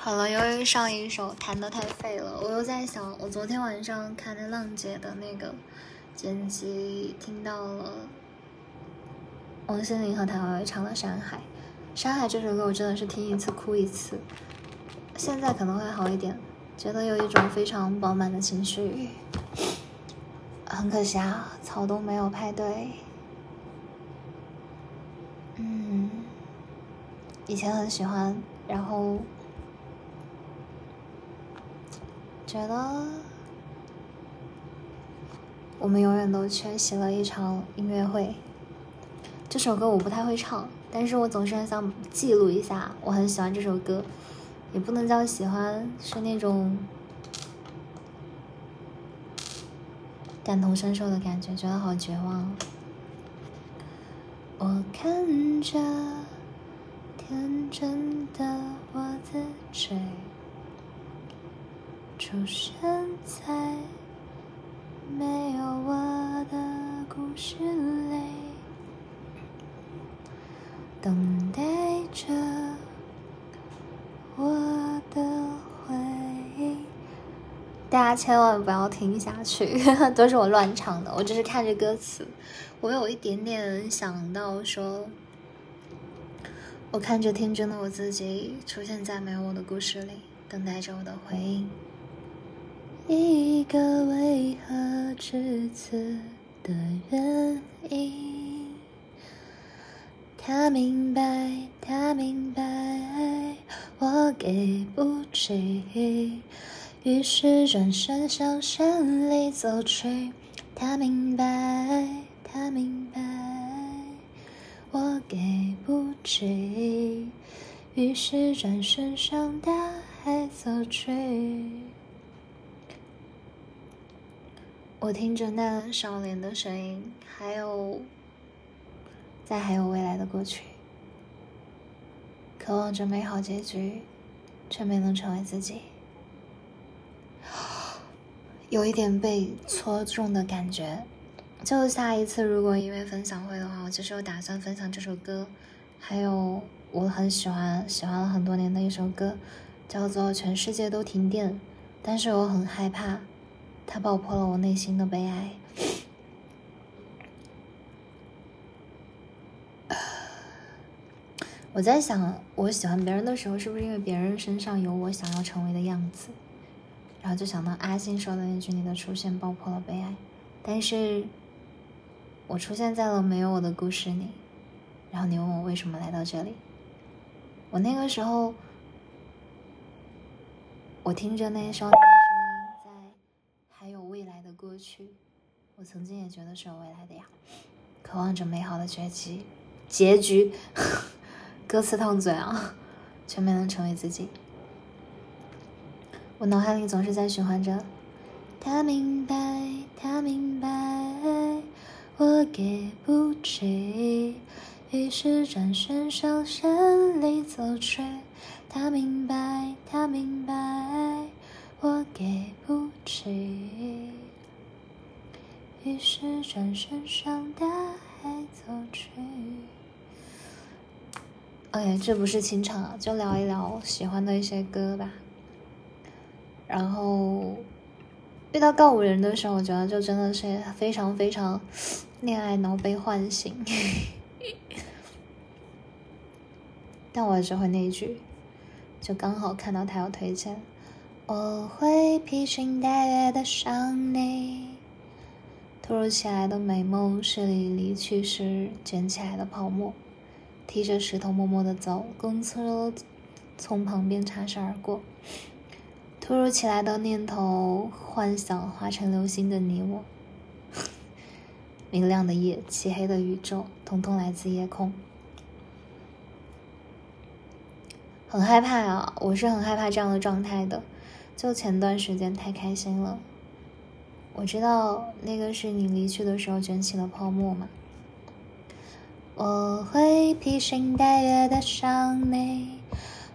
好了，由于上一首弹的太废了，我又在想，我昨天晚上看的浪姐的那个剪辑，听到了王心凌和谭维维唱的《山海》。《山海》这首歌我真的是听一次哭一次，现在可能会好一点，觉得有一种非常饱满的情绪。很可惜啊，草东没有派对。嗯，以前很喜欢，然后。觉得我们永远都缺席了一场音乐会。这首歌我不太会唱，但是我总是很想记录一下。我很喜欢这首歌，也不能叫喜欢，是那种感同身受的感觉，觉得好绝望。我看着天真的我自己。出现在没有我的故事里，等待着我的回忆。大家千万不要听下去，都是我乱唱的。我只是看着歌词，我有一点点想到说，我看着天真的我自己出现在没有我的故事里，等待着我的回应。一个为何至此的原因，他明白，他明白，我给不起，于是转身向山里走去。他明白，他明白，我给不起，于是转身向大海走去。我听着那少年的声音，还有，在还有未来的过去，渴望着美好结局，却没能成为自己，有一点被戳中的感觉。就下一次如果音乐分享会的话，我其实有打算分享这首歌，还有我很喜欢、喜欢了很多年的一首歌，叫做《全世界都停电》，但是我很害怕。它爆破了我内心的悲哀。我在想，我喜欢别人的时候，是不是因为别人身上有我想要成为的样子？然后就想到阿信说的那句：“你的出现爆破了悲哀。”但是，我出现在了没有我的故事里。然后你问我为什么来到这里？我那个时候，我听着那首。去，我曾经也觉得是有未来的呀，渴望着美好的结局，结局，歌词烫嘴啊，却没能成为自己。我脑海里总是在循环着，他明白，他明白，我给不起，于是转身向山里走去。他明白，他明白，我给不起。于是转身向大海走去。OK，这不是清唱啊，就聊一聊喜欢的一些歌吧。然后遇到告五人的时候，我觉得就真的是非常非常恋爱脑被唤醒。但我只会那一句，就刚好看到他要推荐，我会披星戴月的想你。突如其来的美梦是你离去时卷起来的泡沫，提着石头默默的走，公车从旁边擦身而过。突如其来的念头，幻想化成流星的你我。明亮的夜，漆黑的宇宙，通通来自夜空。很害怕啊，我是很害怕这样的状态的。就前段时间太开心了。我知道那个是你离去的时候卷起了泡沫吗？我会披星戴月的想你，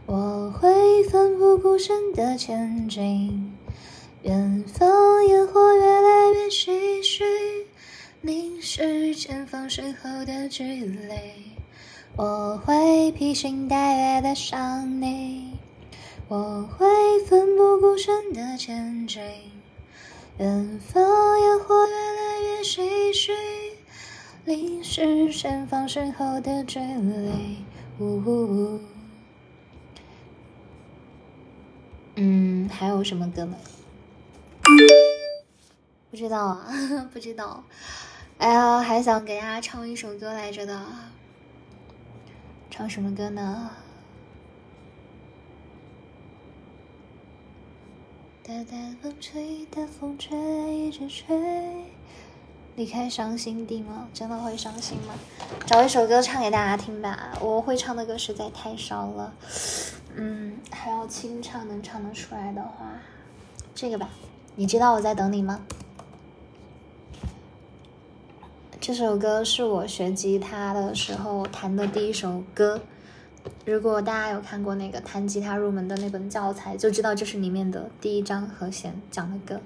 我会奋不顾身的前进。远方烟火越来越唏嘘，凝视前方身后的距离。我会披星戴月的想你，我会奋不顾身的前进，远方烟火越来越唏嘘，淋湿前方身后的距离。呜呜呜。嗯，还有什么歌呢？不知道啊，不知道。哎呀，还想给大家唱一首歌来着的，唱什么歌呢？大大风吹，大风吹，一直吹。离开伤心地吗？真的会伤心吗？找一首歌唱给大家听吧。我会唱的歌实在太少了。嗯，还要清唱能唱得出来的话，这个吧。你知道我在等你吗？这首歌是我学吉他的时候弹的第一首歌。如果大家有看过那个弹吉他入门的那本教材，就知道这是里面的第一章和弦讲的歌。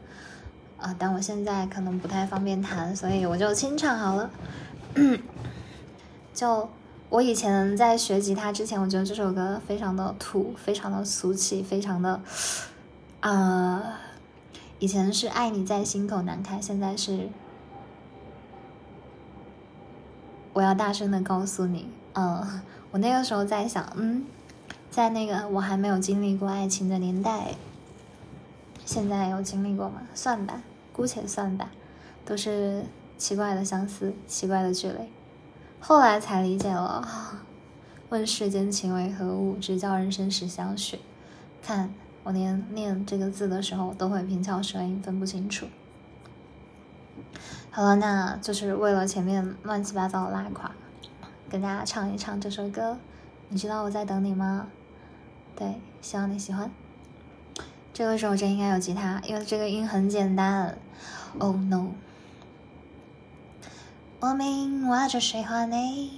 啊，但我现在可能不太方便弹，所以我就清唱好了。就我以前在学吉他之前，我觉得这首歌非常的土，非常的俗气，非常的啊。以前是爱你在心口难开，现在是。我要大声的告诉你，嗯，我那个时候在想，嗯，在那个我还没有经历过爱情的年代，现在有经历过吗？算吧，姑且算吧，都是奇怪的相思，奇怪的距离。后来才理解了，问世间情为何物，直教人生死相许。看我连念这个字的时候都会平翘舌音，分不清楚。好了，那就是为了前面乱七八糟的拉垮，跟大家唱一唱这首歌。你知道我在等你吗？对，希望你喜欢。这个时候真应该有吉他，因为这个音很简单。Oh no！我明我就喜欢你，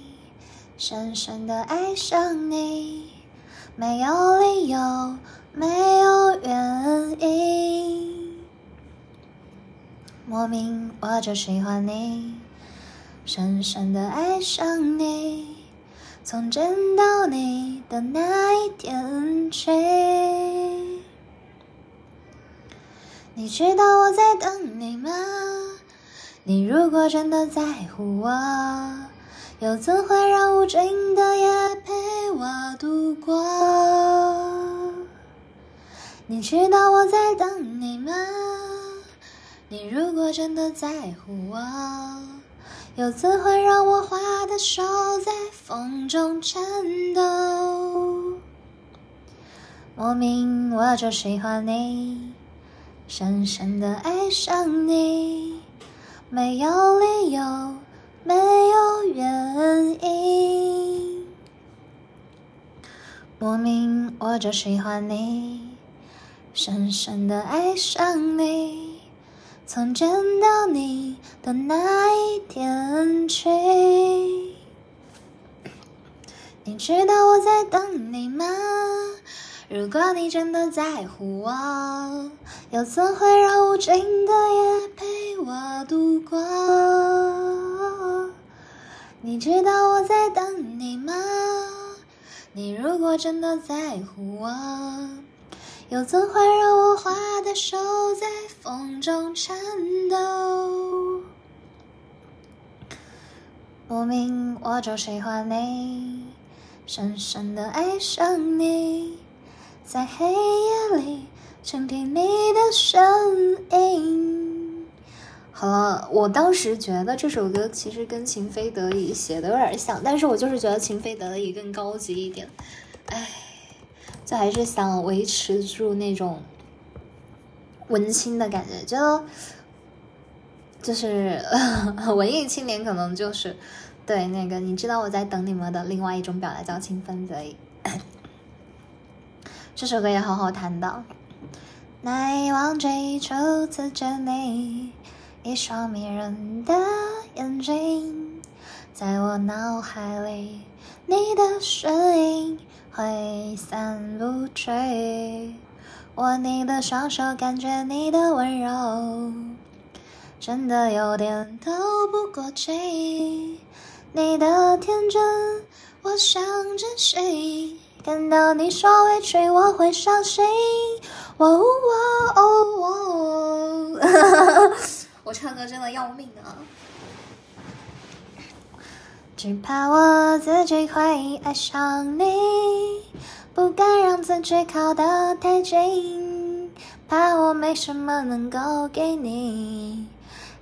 深深的爱上你，没有理由，没有原因。莫名我就喜欢你，深深的爱上你，从见到你的那一天起。你知道我在等你吗？你如果真的在乎我，又怎会让无尽的夜陪我度过？你知道我在等你吗？你如果真的在乎我，又怎会让我花的手在风中颤抖？莫名我就喜欢你，深深的爱上你，没有理由，没有原因。莫名我就喜欢你，深深的爱上你。从见到你的那一天起，你知道我在等你吗？如果你真的在乎我，又怎会让无尽的夜陪我度过？你知道我在等你吗？你如果真的在乎我。又怎会让我花的手在风中颤抖？莫名我就喜欢你，深深的爱上你，在黑夜里倾听你的声音。好了，我当时觉得这首歌其实跟情非得已写的有点像，但是我就是觉得情非得已更高级一点。哎。就还是想维持住那种文青的感觉，就就是 文艺青年，可能就是对那个你知道我在等你们的另外一种表达叫清分子而已。这首歌也好好弹的。难以忘记初次见你，一双迷人的眼睛，在我脑海里，你的身影。挥散不去，握你的双手，感觉你的温柔，真的有点透不过气。你的天真，我想珍惜，看到你受委屈，我会伤心。哦哦哦哦，我唱歌真的要命啊！只怕我自己会爱上你，不敢让自己靠得太近，怕我没什么能够给你。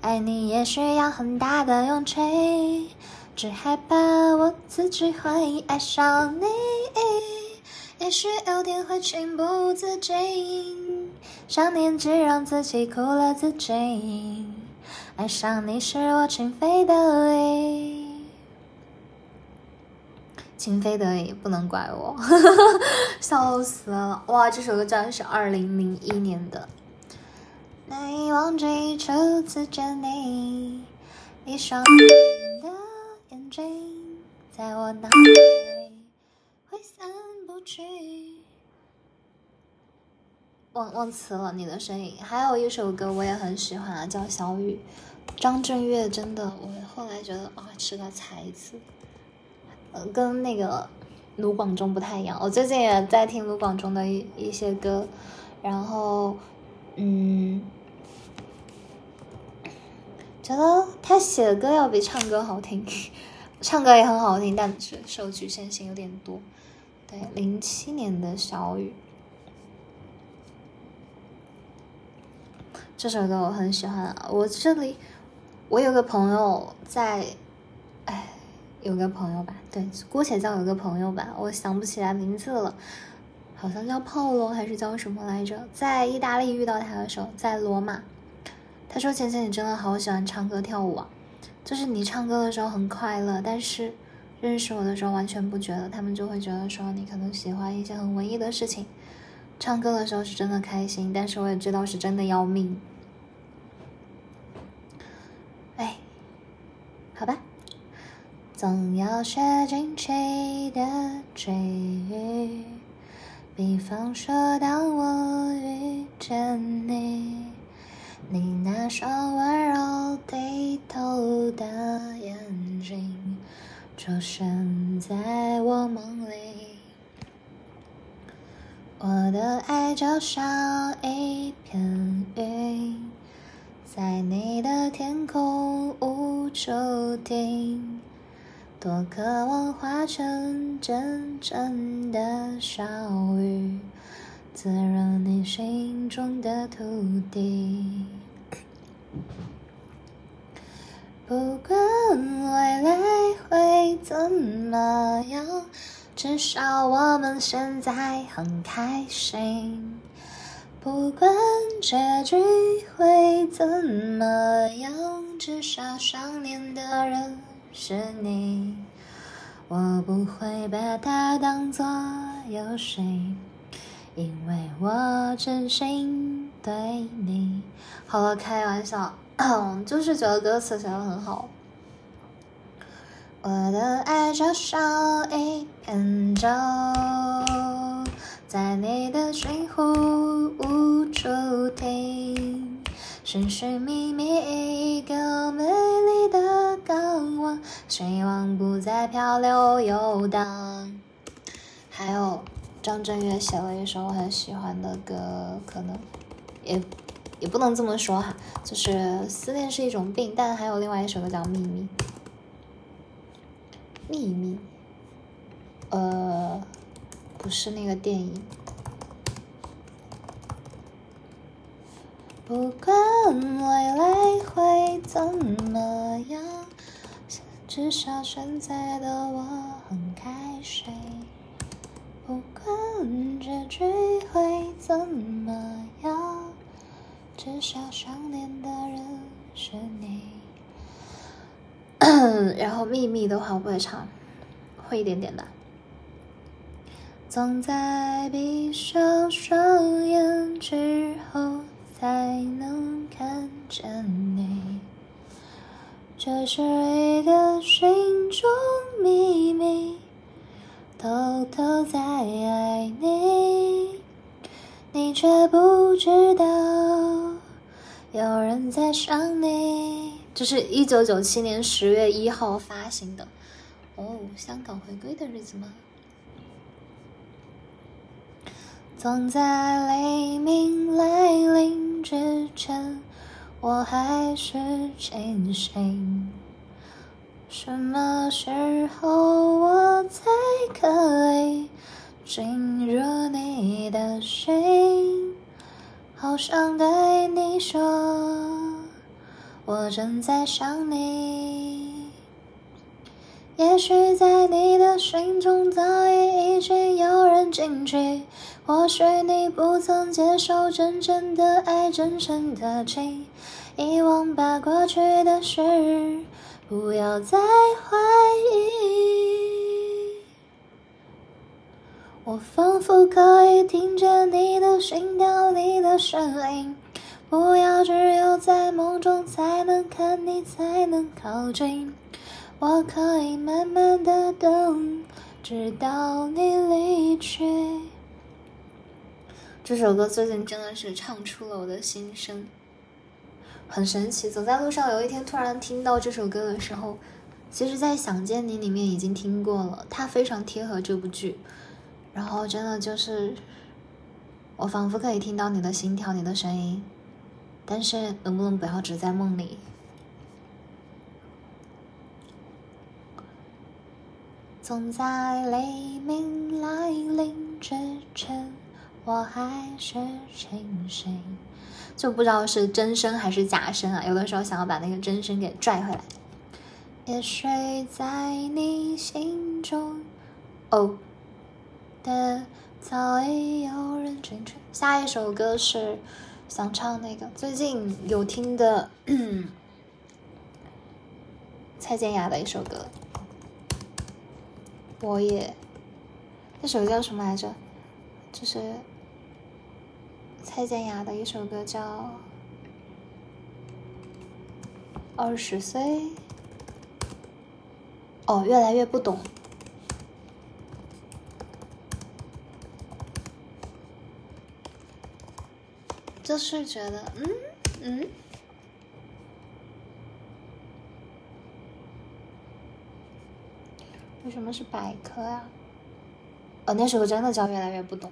爱你也需要很大的勇气，只害怕我自己会爱上你，也许有天会情不自禁，想念只让自己苦了自己。爱上你是我情非得已。情非得已，不能怪我，笑死了！哇，这首歌居然是二零零一年的。难以忘记初次见你，一双迷人的眼睛，在我脑海里挥散不去。忘忘词了，你的声音。还有一首歌我也很喜欢，叫《小雨》。张震岳真的，我后来觉得啊，是个才子呃。跟那个卢广仲不太一样，我最近也在听卢广仲的一一些歌，然后，嗯，觉得他写的歌要比唱歌好听，唱歌也很好听，但是受局限性有点多。对，零七年的小雨，这首歌我很喜欢。我这里，我有个朋友在，有个朋友吧，对，姑且叫有个朋友吧，我想不起来名字了，好像叫炮罗还是叫什么来着？在意大利遇到他的时候，在罗马，他说：“浅浅，你真的好喜欢唱歌跳舞啊，就是你唱歌的时候很快乐，但是认识我的时候完全不觉得，他们就会觉得说你可能喜欢一些很文艺的事情，唱歌的时候是真的开心，但是我也知道是真的要命。”哎，好吧。总要学惊奇的际遇，比方说，当我遇见你，你那双温柔低头的眼睛，出现在我梦里。我的爱就像一片云，在你的天空无处停。多渴望化成阵阵的小雨，滋润你心中的土地。不管未来会怎么样，至少我们现在很开心。不管结局会怎么样，至少想念的人。是你，我不会把它当作游戏，因为我真心对你。好了，开玩笑，就是觉得歌词写的很好。我的爱就像一片舟，在你的心湖无处停，寻寻觅觅一个美丽的。港湾，希望不再漂流游荡。还有张震岳写了一首我很喜欢的歌，可能也也不能这么说哈，就是思念是一种病。但还有另外一首歌叫《秘密》，秘密，呃，不是那个电影。不管未来会怎么样。至少现在的我很开心，不管结局会怎么样，至少想念的人是你。然后秘密的话我不会唱，会一点点的。总在闭这是一个心中秘密，偷偷在爱你，你却不知道有人在想你。这是一九九七年十月一号发行的，哦，香港回归的日子吗？总在黎明来临之前，我还是清醒。什么时候我才可以进入你的心？好想对你说，我正在想你。也许在你的心中早已已经有人进去。或许你不曾接受真正的爱，真正的情，遗忘吧过去的事，不要再怀疑。我仿佛可以听见你的心跳，你的声音。不要只有在梦中才能看你，才能靠近。我可以慢慢的等，直到你离去。这首歌最近真的是唱出了我的心声，很神奇。走在路上，有一天突然听到这首歌的时候，其实，在《想见你》里面已经听过了，它非常贴合这部剧。然后，真的就是，我仿佛可以听到你的心跳，你的声音。但是，能不能不要只在梦里？总在黎明来临之前。我还是清醒，就不知道是真声还是假声啊！有的时候想要把那个真声给拽回来。也许在你心中，哦的早已有人进去。下一首歌是想唱那个最近有听的 蔡健雅的一首歌，我也那首叫什么来着？就是。蔡健雅的一首歌叫《二十岁》，哦，越来越不懂，就是觉得，嗯嗯，为什么是百科啊？哦，那首歌真的叫《越来越不懂》。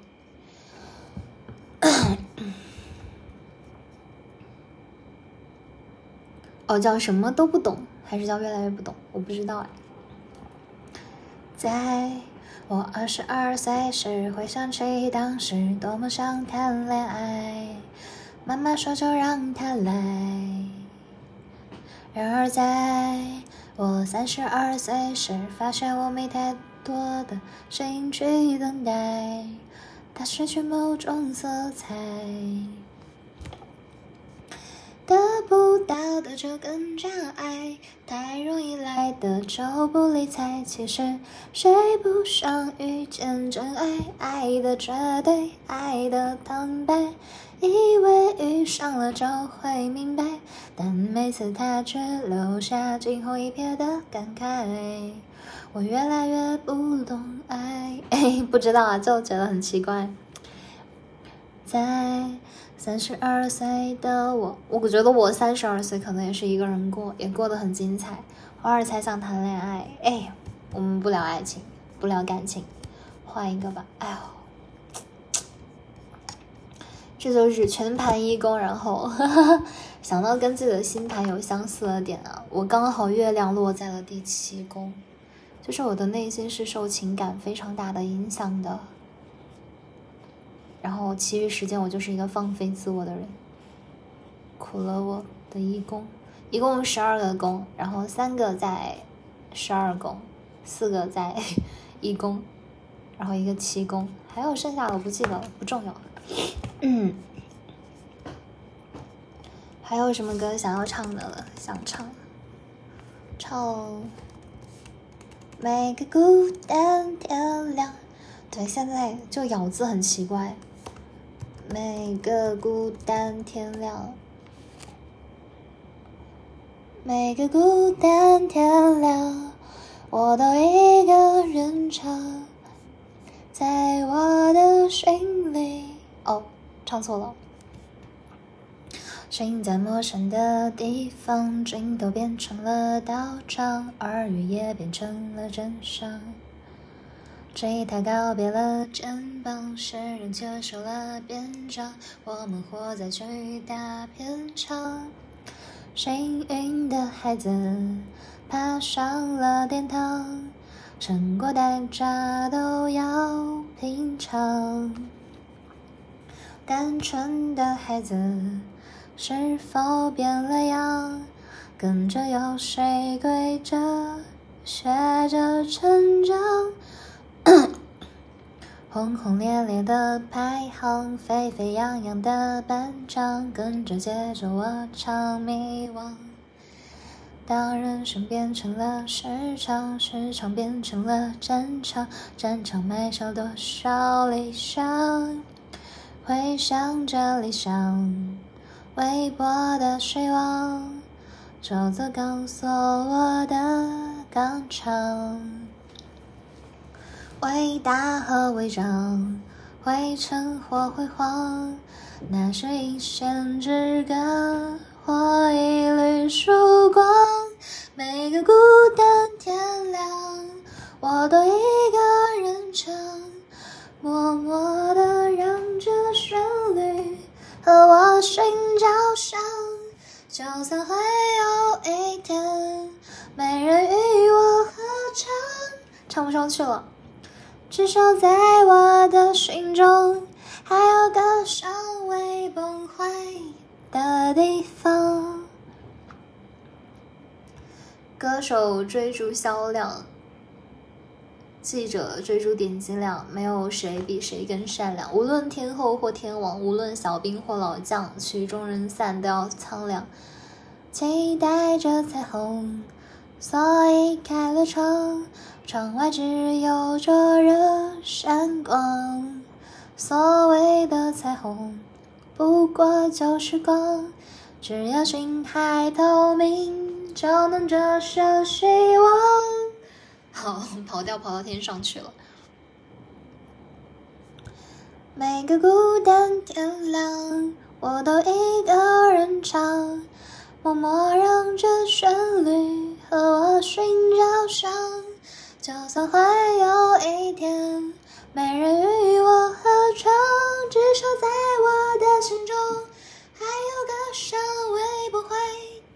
哦，叫什么都不懂，还是叫越来越不懂？我不知道哎。在我二十二岁时，回想起当时多么想谈恋爱，妈妈说就让他来。然而在我三十二岁时，发现我没太多的心去等待，它失去某种色彩。不到的就更加爱，太容易来的就不理睬。其实谁不想遇见真爱？爱的绝对，爱的坦白，以为遇上了就会明白，但每次他却留下惊鸿一瞥的感慨。我越来越不懂爱，不知道啊，就觉得很奇怪，在。三十二岁的我，我觉得我三十二岁可能也是一个人过，也过得很精彩，偶尔才想谈恋爱。哎，我们不聊爱情，不聊感情，换一个吧。哎呦，这就是全盘一宫，然后 想到跟自己的星盘有相似的点啊，我刚好月亮落在了第七宫，就是我的内心是受情感非常大的影响的。然后其余时间我就是一个放飞自我的人，苦了我的一宫，一共十二个宫，然后三个在十二宫，四个在 一宫，然后一个七宫，还有剩下的我不记得了，不重要。嗯，还有什么歌想要唱的了？想唱，唱每个孤单天亮。对，现在就咬字很奇怪。每个孤单天亮，每个孤单天亮，我都一个人唱，在我的心里。哦，唱错了。声音在陌生的地方，镜头变成了道场，耳语也变成了真相。这一台告别了肩膀，诗人接受了编章，我们活在巨大片场。幸运的孩子爬上了殿堂，成果代价都要品尝。单纯的孩子是否变了样？跟着有谁跪着学着成长？轰轰烈烈的排行，沸沸扬扬的颁奖，跟着节奏我唱迷惘。当人生变成了市场，市场变成了战场，战场埋下多少理想？回想着理想，微薄的希望，沼泽告诉我的钢厂。伟大和违章，灰尘或辉煌，那是一线之隔，或一缕曙光。每个孤单天亮，我都一个人唱，默默的让这旋律和我心交响。就算会有一天没人与我合唱，唱不上去了。至少在我的心中，还有个尚未崩坏的地方。歌手追逐销量，记者追逐点击量，没有谁比谁更善良。无论天后或天王，无论小兵或老将，曲终人散都要苍凉。期待着彩虹，所以开了窗。窗外只有灼热闪光，所谓的彩虹不过就是光，只要心还透明，就能折射希望。好，跑调跑到天上去了。每个孤单天亮，我都一个人唱，默默让这旋律和我心交响。就算会有一天没人与我合唱，至少在我的心中还有个尚未崩坏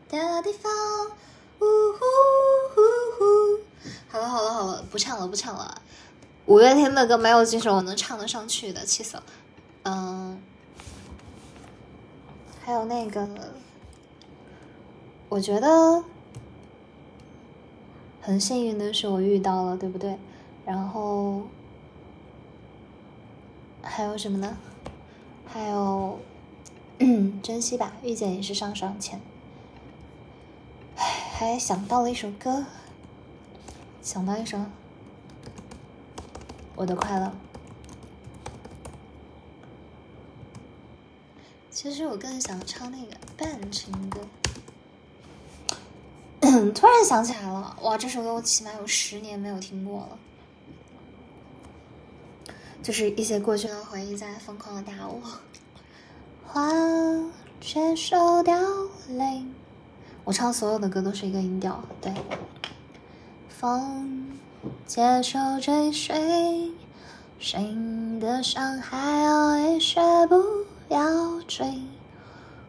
的地方。呜呼呼呼！好了好了好了，不唱了不唱了。五月天的歌没有几首我能唱得上去的，气死了。嗯，还有那个，我觉得。很幸运的是我遇到了，对不对？然后还有什么呢？还有珍惜吧，遇见也是上上签。还想到了一首歌，想到一首《我的快乐》。其实我更想唱那个半情歌。突然想起来了，哇！这首歌我起码有十年没有听过了，就是一些过去的回忆在疯狂的打我。花接受凋零，我唱所有的歌都是一个音调，对。风接受追寻，心的伤还有一些不要紧，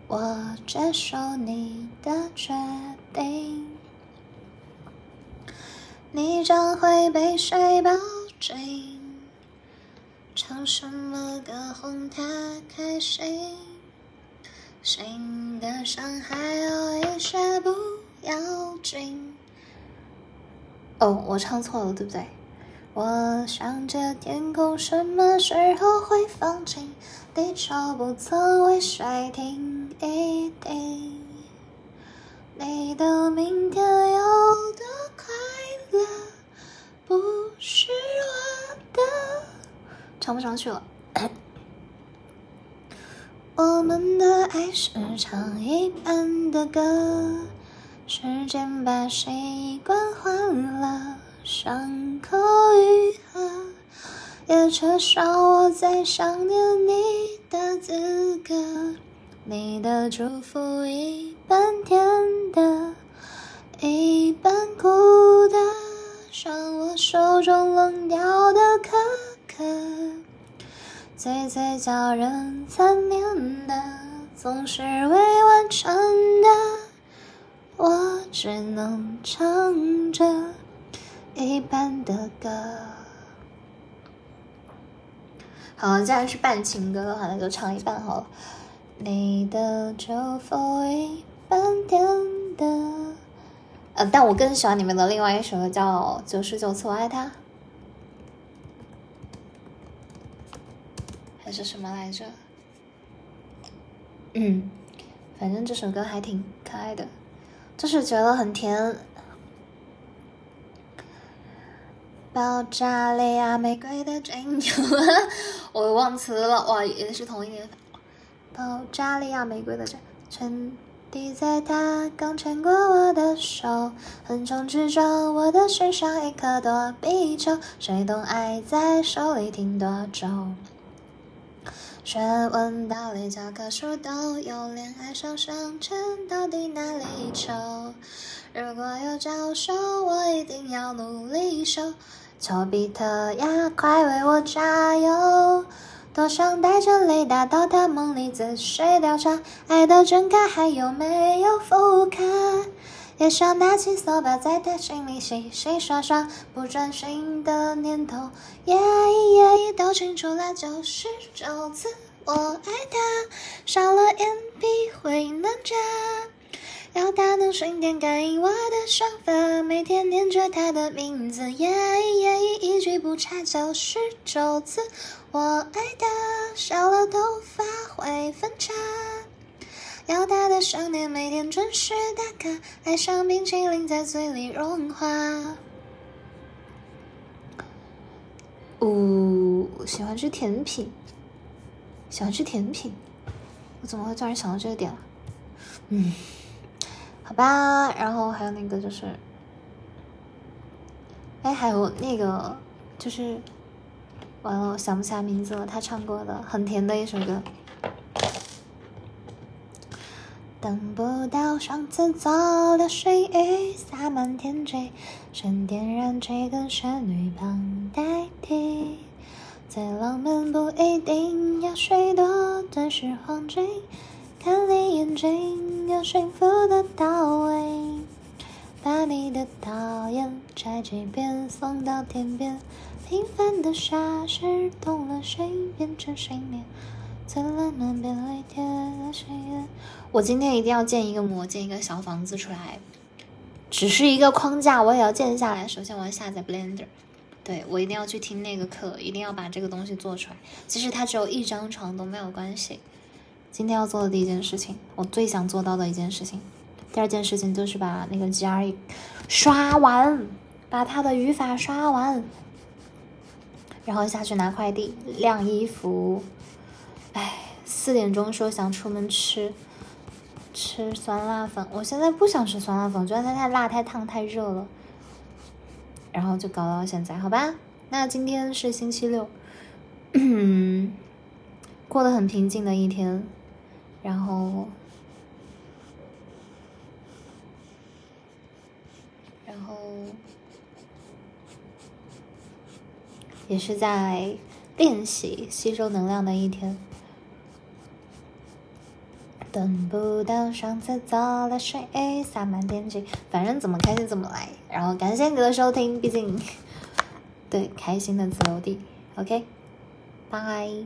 我接受你的决定。你将会被谁抱紧？唱什么歌哄他开心？心的伤还有一些不要紧。哦，我唱错了，对不对？我想着天空什么时候会放晴，地球不曾为谁停一停。你的明天有多快乐？不是我的，唱不上去了。我们的爱是唱一半的歌，时间把习惯换了，伤口愈合，也缺少我再想念你的资格。你的祝福一半甜的，一半苦的。像我手中冷掉的可可，最最叫人残念的，总是未完成的，我只能唱着一半的歌。好，既然是半情歌的话，那就唱一半好了。你的祝福一半甜的，呃，但我更喜欢你们的另外一首歌，叫《九十九次我爱他》，还是什么来着？嗯，反正这首歌还挺可爱的，就是觉得很甜。爆炸利亚玫瑰的真友，我忘词了，哇，也是同一年。爆炸利亚玫瑰的沉滴在他刚牵过我的手，横冲直撞我的身上一颗躲避球，谁懂爱在手里停多久？学问道理教科书都有，恋爱上上签到底哪里求？如果有教授，我一定要努力修。丘比特呀，快为我加油！多想带着雷达到他梦里仔细调查，爱的真假还有没有复卡？也想拿起扫把在他心里洗洗刷刷，不专心的念头，耶耶都清楚了。九十九次我爱他，少了眼皮会难眨。要他能瞬间感应我的想法，每天念着他的名字，耶耶一句不差九十九次。我爱他，少了头发会分叉。要他的想念，每天准时打卡，爱上冰淇淋在嘴里融化。呜，喜欢吃甜品，喜欢吃甜品，我怎么会突然想到这个点了？嗯。好吧，然后还有那个就是，哎，还有那个就是，完了，我想不起来名字了。他唱过的很甜的一首歌。等不到上次做的水雨洒满天际，想点燃这根旋律帮代替。再浪漫不一定要水多的是黄金。看你眼睛，有幸福的到位，把你的讨厌拆几遍送到天边。平凡的傻事动了心，变成信念，最浪漫变为天的誓言。我今天一定要建一个模，建一个小房子出来，只是一个框架，我也要建下来。首先我要下载 Blender，对我一定要去听那个课，一定要把这个东西做出来。即使它只有一张床都没有关系。今天要做的第一件事情，我最想做到的一件事情。第二件事情就是把那个 GRE 刷完，把它的语法刷完，然后下去拿快递、晾衣服。哎，四点钟说想出门吃吃酸辣粉，我现在不想吃酸辣粉，觉得它太辣、太烫、太热了。然后就搞到现在，好吧？那今天是星期六，过得很平静的一天。然后，然后也是在练习吸收能量的一天。等不到上次做了水洒满天际，反正怎么开心怎么来。然后感谢你的收听，毕竟对开心的自留地。OK，拜。